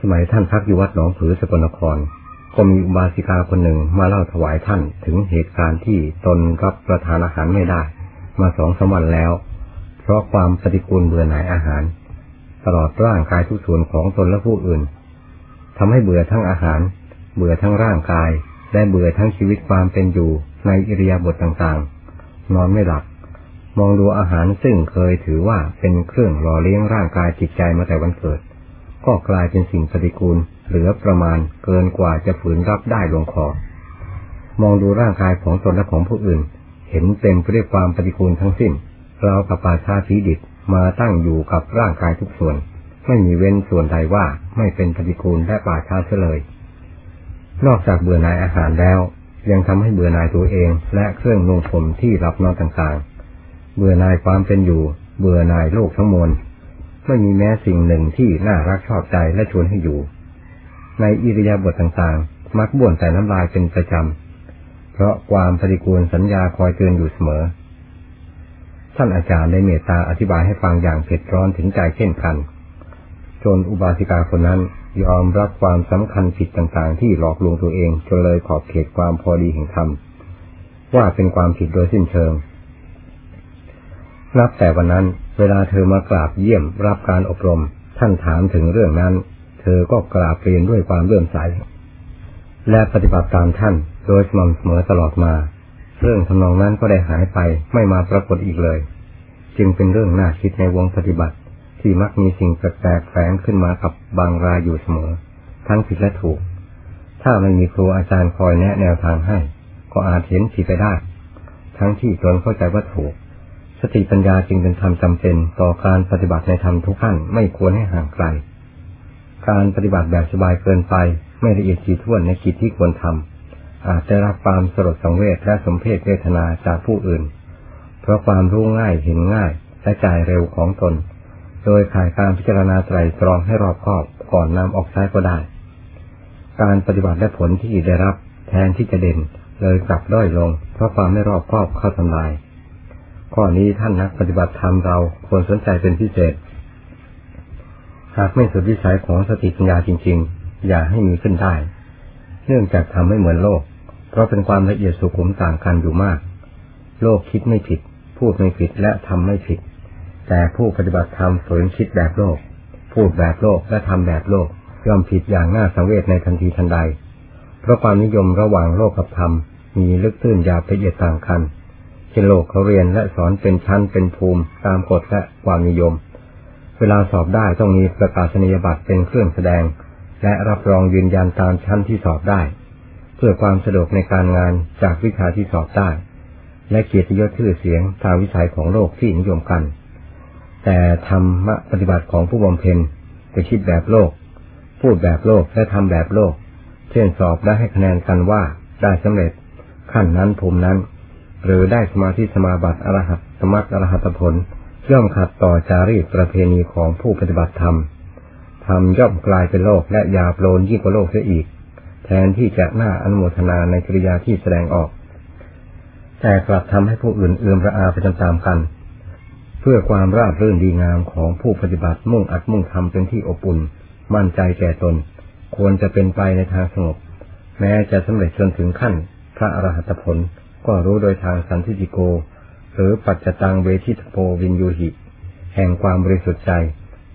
สมัยท่านพักอยู่วัดหนองผือสกลนคร ก็มีอุบาสิกาคนหนึ่งมาเล่าถวายท่านถึงเหตุการณ์ที่ตนรับประทานอาหารไม่ได้ มาสองสามวันแล้ว เพราะความปฏิกูลเบื่อหน่ายอาหาร ตลอดร่างกายทุกส่วนของตนและผู้อื่นทำให้เบื่อทั้งอาหาร เบื่อทั้งร่างกายและเบื่อทั้งชีวิตความเป็นอยู่ในอิริยาบถต่างๆ นอนไม่หลับมองดูอาหารซึ่งเคยถือว่าเป็นเครื่องหล่อเลี้ยงร่างกายจิตใจมาแต่วันเกิด ก็กลายเป็นสิ่งปฏิกูล เหลือประมาณเกินกว่าจะฝืนรับได้ลงคอ มองดูร่างกายของตนและของผู้อื่น เห็นเต็มไปด้วยความปฏิกูลทั้งสิ้นเรากับป่าชาสีดิบมาตั้งอยู่กับร่างกายทุกส่วน ไม่มีเว้นส่วนใดว่าไม่เป็นปฏิกูลและป่าชาเสเลย นอกจากเบื่อหน่ายอาหารแล้ว ยังทำให้เบื่อหน่ายตัวเองและเครื่องนุ่งผมที่รับนอนต่างๆ เบื่อหน่ายความเป็นอยู่ เบื่อหน่ายโลกทั้งมวล ไม่มีแม้สิ่งหนึ่งที่น่ารักชอบใจและชวนให้อยู่ ในอิริยาบถต่างๆ มักบ่วนแต่น้ำลายเป็นประจำ เพราะความปฏิกูลสัญญาคอยเตือนอยู่เสมอ ท่านอาจารย์ได้เมตตาอธิบายให้ฟังอย่างเผ็ดร้อนถึงใจเช่นกัน จนอุบาสิกาคนนั้นยอมรับความสำคัญผิดต่างๆ ที่หลอกลวงตัวเองจนเลยขอบเขตความพอดีแห่งธรรมว่าเป็นความผิดโดยสิ้นเชิง นับแต่วันนั้น เวลาเธอมากราบเยี่ยมรับการอบรม ท่านถามถึงเรื่องนั้น เธอก็กราบเรียนด้วยความเลื่อมใส และปฏิบัติตามท่าน โดยสม่ำเสมอตลอดมา เรื่องทำนองนั้นก็ได้หายไปไม่มาปรากฏอีกเลย จึงเป็นเรื่องน่าคิดในวงปฏิบัติ ที่มักมีสิ่งแปลกแฝงขึ้นมากับบางรายอยู่เสมอ ทั้งผิดและถูก ถ้าไม่มีครูอาจารย์คอยแนะแนวทางให้ ก็อาจเห็นผิดไปได้ ทั้งที่ตนเข้าใจว่าถูก สติปัญญาจึงเป็นธรรมจำเป็นต่อการปฏิบัติในธรรมทุกขั้นไม่ควรให้ห่างไกล การปฏิบัติแบบสบายเกินไป ไม่ละเอียดถี่ถ้วนในกิจที่ควรทำอาจได้รับความสลดสังเวชและสมเพศเวทนาจากผู้อื่น เพราะความรู้ง่ายเห็นง่ายและจ่ายเร็วของตน โดยขาดการพิจารณาไตรตรองให้รอบคอบก่อนนำออกใช้ก็ได้ การปฏิบัติและผลที่ได้รับแทนที่จะเด่นเลยกลับด้อยลง เพราะความไม่รอบคอบเข้าทำลาย ข้อนี้ท่านนักปฏิบัติธรรมเราควรสนใจเป็นพิเศษ หากไม่สุดวิสัยของสติปัญญาจริง ๆ อย่าให้มีขึ้นได้ เนื่องจากทำไม่เหมือนโลก เพราะเป็นความละเอียดสุขุมต่างกันอยู่มาก โลกคิดไม่ผิด พูดไม่ผิดและทำไม่ผิด แต่ผู้ปฏิบัติธรรมฝืนคิดแบบโลก พูดแบบโลกและทำแบบโลกย่อมผิดอย่างน่าสังเวชในทันทีทันใด เพราะความนิยมระหว่างโลกกับธรรมมีลึกตื้นยาวละเอียดต่างกัน เช่นโลกเขาเรียนและสอนเป็นชั้นเป็นภูมิตามกฎและความนิยม เวลาสอบได้ต้องมีประกาศนียบัตรเป็นเครื่องแสดง และรับรองยืนยันตามชั้นที่สอบได้ เพื่อความสะดวกในการงานจากวิชาที่สอบได้ และเกียรติยศชื่อเสียงตามวิสัยของโลกที่นิยมกัน แต่ธรรมะปฏิบัติของผู้บำเพ็ญจะคิดแบบโลก พูดแบบโลกและทำแบบโลก เช่นสอบได้ให้คะแนนกันว่าได้สำเร็จขั้นนั้นภูมินั้น หรือได้สมาธิสมาบัติอรหัตสมัติอรหัตผล ย่อมขัดต่อจารีตประเพณีของผู้ปฏิบัติธรรมธรรมย่อมกลายเป็นโลกและยาโปลนยิ่งกว่าโลกเสียอีก แทนที่จะน่าอนุโมทนาในกิริยาที่แสดงออก แต่กลับทำให้ผู้อื่นเอื่อมระอาไปตามๆกัน เพื่อความราบรื่นดีงามของผู้ปฏิบัติมุ่งอัดมุ่งทำเป็นที่อบอุ่น มั่นใจแก่ตน ควรจะเป็นไปในทางสงบ แม้จะสำเร็จจนถึงขั้นพระอรหัตผล ก็รู้โดยทางสันทิติโก หรือปัจจตังเวทิตโพวินยูหิ แห่งความบริสุทธิ์ใจ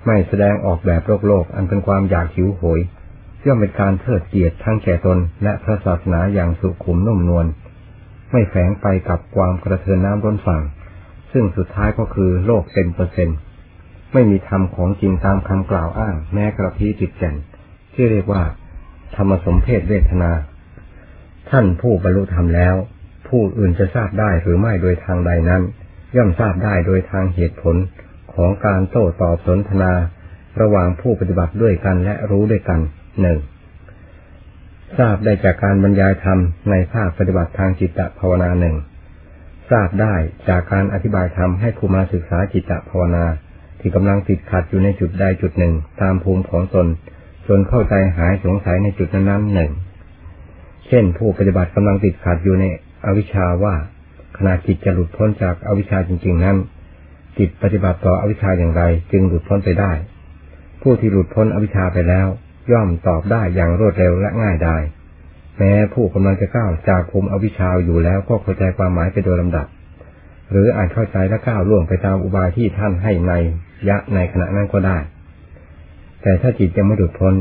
ไม่แสดงออกแบบโลกโลก อันเป็นความอยากหิวโหยย่อมเป็นการเทิดเกียรติทั้งแก่ตนและพระศาสนาอย่างสุขุมนุ่มนวลไม่แฝงไปกับความกระเทือนน้ำร้นฝั่ง ซึ่งสุดท้ายก็คือโลกเต็มเปอร์เซ็นต์ไม่มีธรรมของจริงตามคำกล่าวอ้าง แม้กระพี้จิตแก่นที่เรียกว่า ธรรมสมเพศเวทนา ท่านผู้บรรลุธรรมแล้ว ผู้อื่นจะทราบได้หรือไม่โดยทางใดนั้น ย่อมทราบได้โดยทางเหตุผลของการโต้ตอบสนทนา ระหว่างผู้ปฏิบัติด้วยกันและรู้ด้วยกันหนึ่งทราบได้จากการบรรยายธรรมในภาคปฏิบัติทางจิตตภาวนาหนึ่งทราบได้จากการอธิบายธรรมให้ครูมาศึกษาจิตตภาวนา ที่กำลังติดขัดอยู่ในจุดใดจุดหนึ่ง ตามภูมิของตน จนเข้าใจหายสงสัยในจุดนั้นๆหนึ่ง เช่นผู้ปฏิบัติกำลังติดขัดอยู่ใน อวิชชาว่าขณะจิตจะหลุดพ้นจากอวิชชาจริง ๆ นั้น จิตปฏิบัติต่ออวิชชาอย่างไร จึงหลุดพ้นไปได้ ผู้ที่หลุดพ้นอวิชชาไปแล้ว ย่อมตอบได้อย่างรวดเร็วและง่ายดายแม้ผู้กำลังจะก้าวจากภูมิอวิชชาอยู่แล้วก็เข้าใจความหมายไปโดยลำดับ หรืออ่านเข้าใจและก้าวล่วงไปตามอุบายที่ท่านให้ในยะในขณะนั้นก็ได้ แต่ถ้าจิตยังไม่หลุดพ้น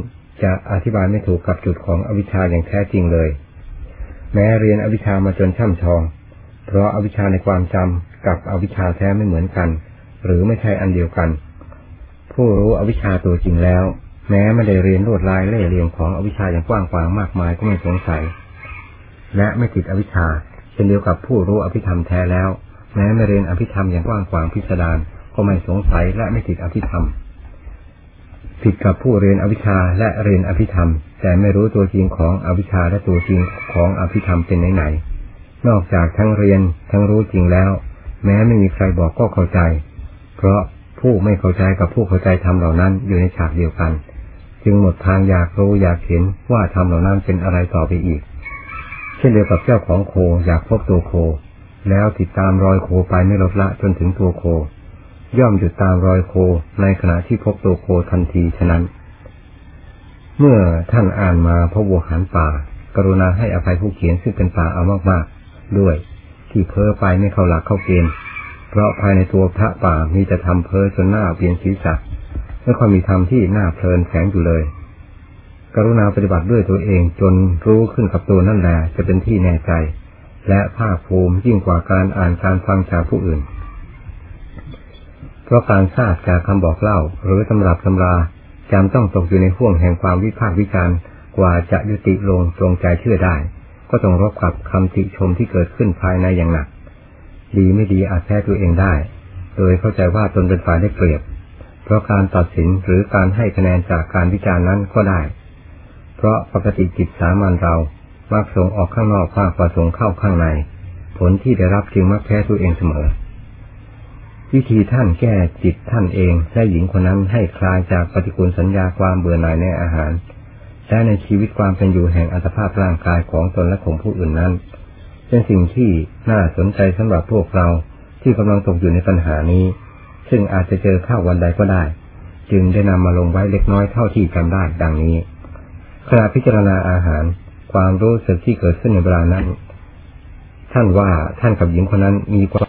จะอธิบายไม่ถูกกับจุดของอวิชชาอย่างแท้จริงเลย แม้เรียนอวิชามาจนช่ำชอง เพราะอาวิชาในความจำกับอวิชาแท้ไม่เหมือนกัน หรือไม่ใช่อันเดียวกัน ผู้รู้อวิชาตัวจริงแล้ว แม้ไม่ได้เรียนลวดลายเล่เหลี่ยมของอวิชาอย่างกว้างขวางมากมายก็ไม่สงสัย และไม่ติดอวิชชาเช่นเดียวกับผู้รู้อภิธรรมแท้แล้ว แม้ไม่เรียนอภิธรรมอย่างกว้างขวางพิสดารก็ไม่สงสัยและไม่ติดอภิธรรม ผิดกับผู้เรียนอวิชชาและเรียนอภิธรรม แต่ไม่รู้ตัวจริงของอวิชชาและตัวจริงของอภิธรรมเป็นไหนๆนอกจากทั้งเรียนทั้งรู้จริงแล้ว แม้ไม่มีใครบอกก็เข้าใจ เพราะผู้ไม่เข้าใจกับผู้เข้าใจธรรมเหล่านั้นอยู่ในฉากเดียวกัน จึงหมดทางอยากรู้อยากเห็นว่าธรรมเหล่านั้นเป็นอะไรต่อไปอีก เช่นเดียวกับเจ้าของโคอยากพบตัวโค แล้วติดตามรอยโคไปไม่ลดละจนถึงตัวโค ย่อมหยุดตามรอยโคในขณะที่พบตัวโคทันทีฉะนั้น เมื่อท่านอ่านมาพบวัวหันป่า กรุณาให้อภัยผู้เขียนซึ่งเป็นป่าเอามากๆ ด้วย ที่เพ้อไปไม่เข้าหลักเข้าเกณฑ์เพราะภายในตัวพระป่ามีจะทำเพ้อจนหน้าเปลี่ยนศีรษะไม่ค่อยมีธรรมที่หน้าเพลินแฝงอยู่เลย กรุณาปฏิบัติด้วยตัวเองจนรู้ขึ้นกับตัวนั่นแหละจะเป็นที่แน่ใจ และภาคภูมิยิ่งกว่าการอ่านการฟังจากผู้อื่น เพราะการทราบจากคำบอกเล่า หรือตำรับตำราจำต้องตกอยู่ในห่วงแห่งความวิพากษ์วิจารณ์กว่าจะยุติลงตรงใจเชื่อได้ ก็ต้องรบกับคำติชมที่เกิดขึ้นภายในอย่างหนัก ดีไม่ดีอาจแพ้ตัวเองได้ โดยเข้าใจว่าตนเป็นฝ่ายได้เปรียบ เพราะการตัดสินหรือการให้คะแนนจากการวิจารณ์นั้นก็ได้ เพราะปกติจิตสามัญเรามักส่งออกข้างนอกมากกว่าส่งเข้าข้างใน ผลที่ได้รับจึงมักแพ้ตัวเองเสมอ วิธีท่านแก้จิตท่านเองและหญิงคนนั้นให้คลายจากปฏิกูลสัญญาความเบื่อหน่ายในอาหาร และในชีวิตความเป็นอยู่แห่งอัตภาพร่างกายของตนและของผู้อื่นนั้น เป็นสิ่งที่น่าสนใจสำหรับพวกเราที่กำลังตกอยู่ในปัญหานี้ ซึ่งอาจจะเจอเข้าวันใดก็ได้ จึงได้นำมาลงไว้เล็กน้อยเท่าที่จำได้ดังนี้ขณะพิจารณาอาหาร ความรู้สึกที่เกิดขึ้นในเวลานั้น ท่านว่าท่านกับหญิงคนนั้นมีความ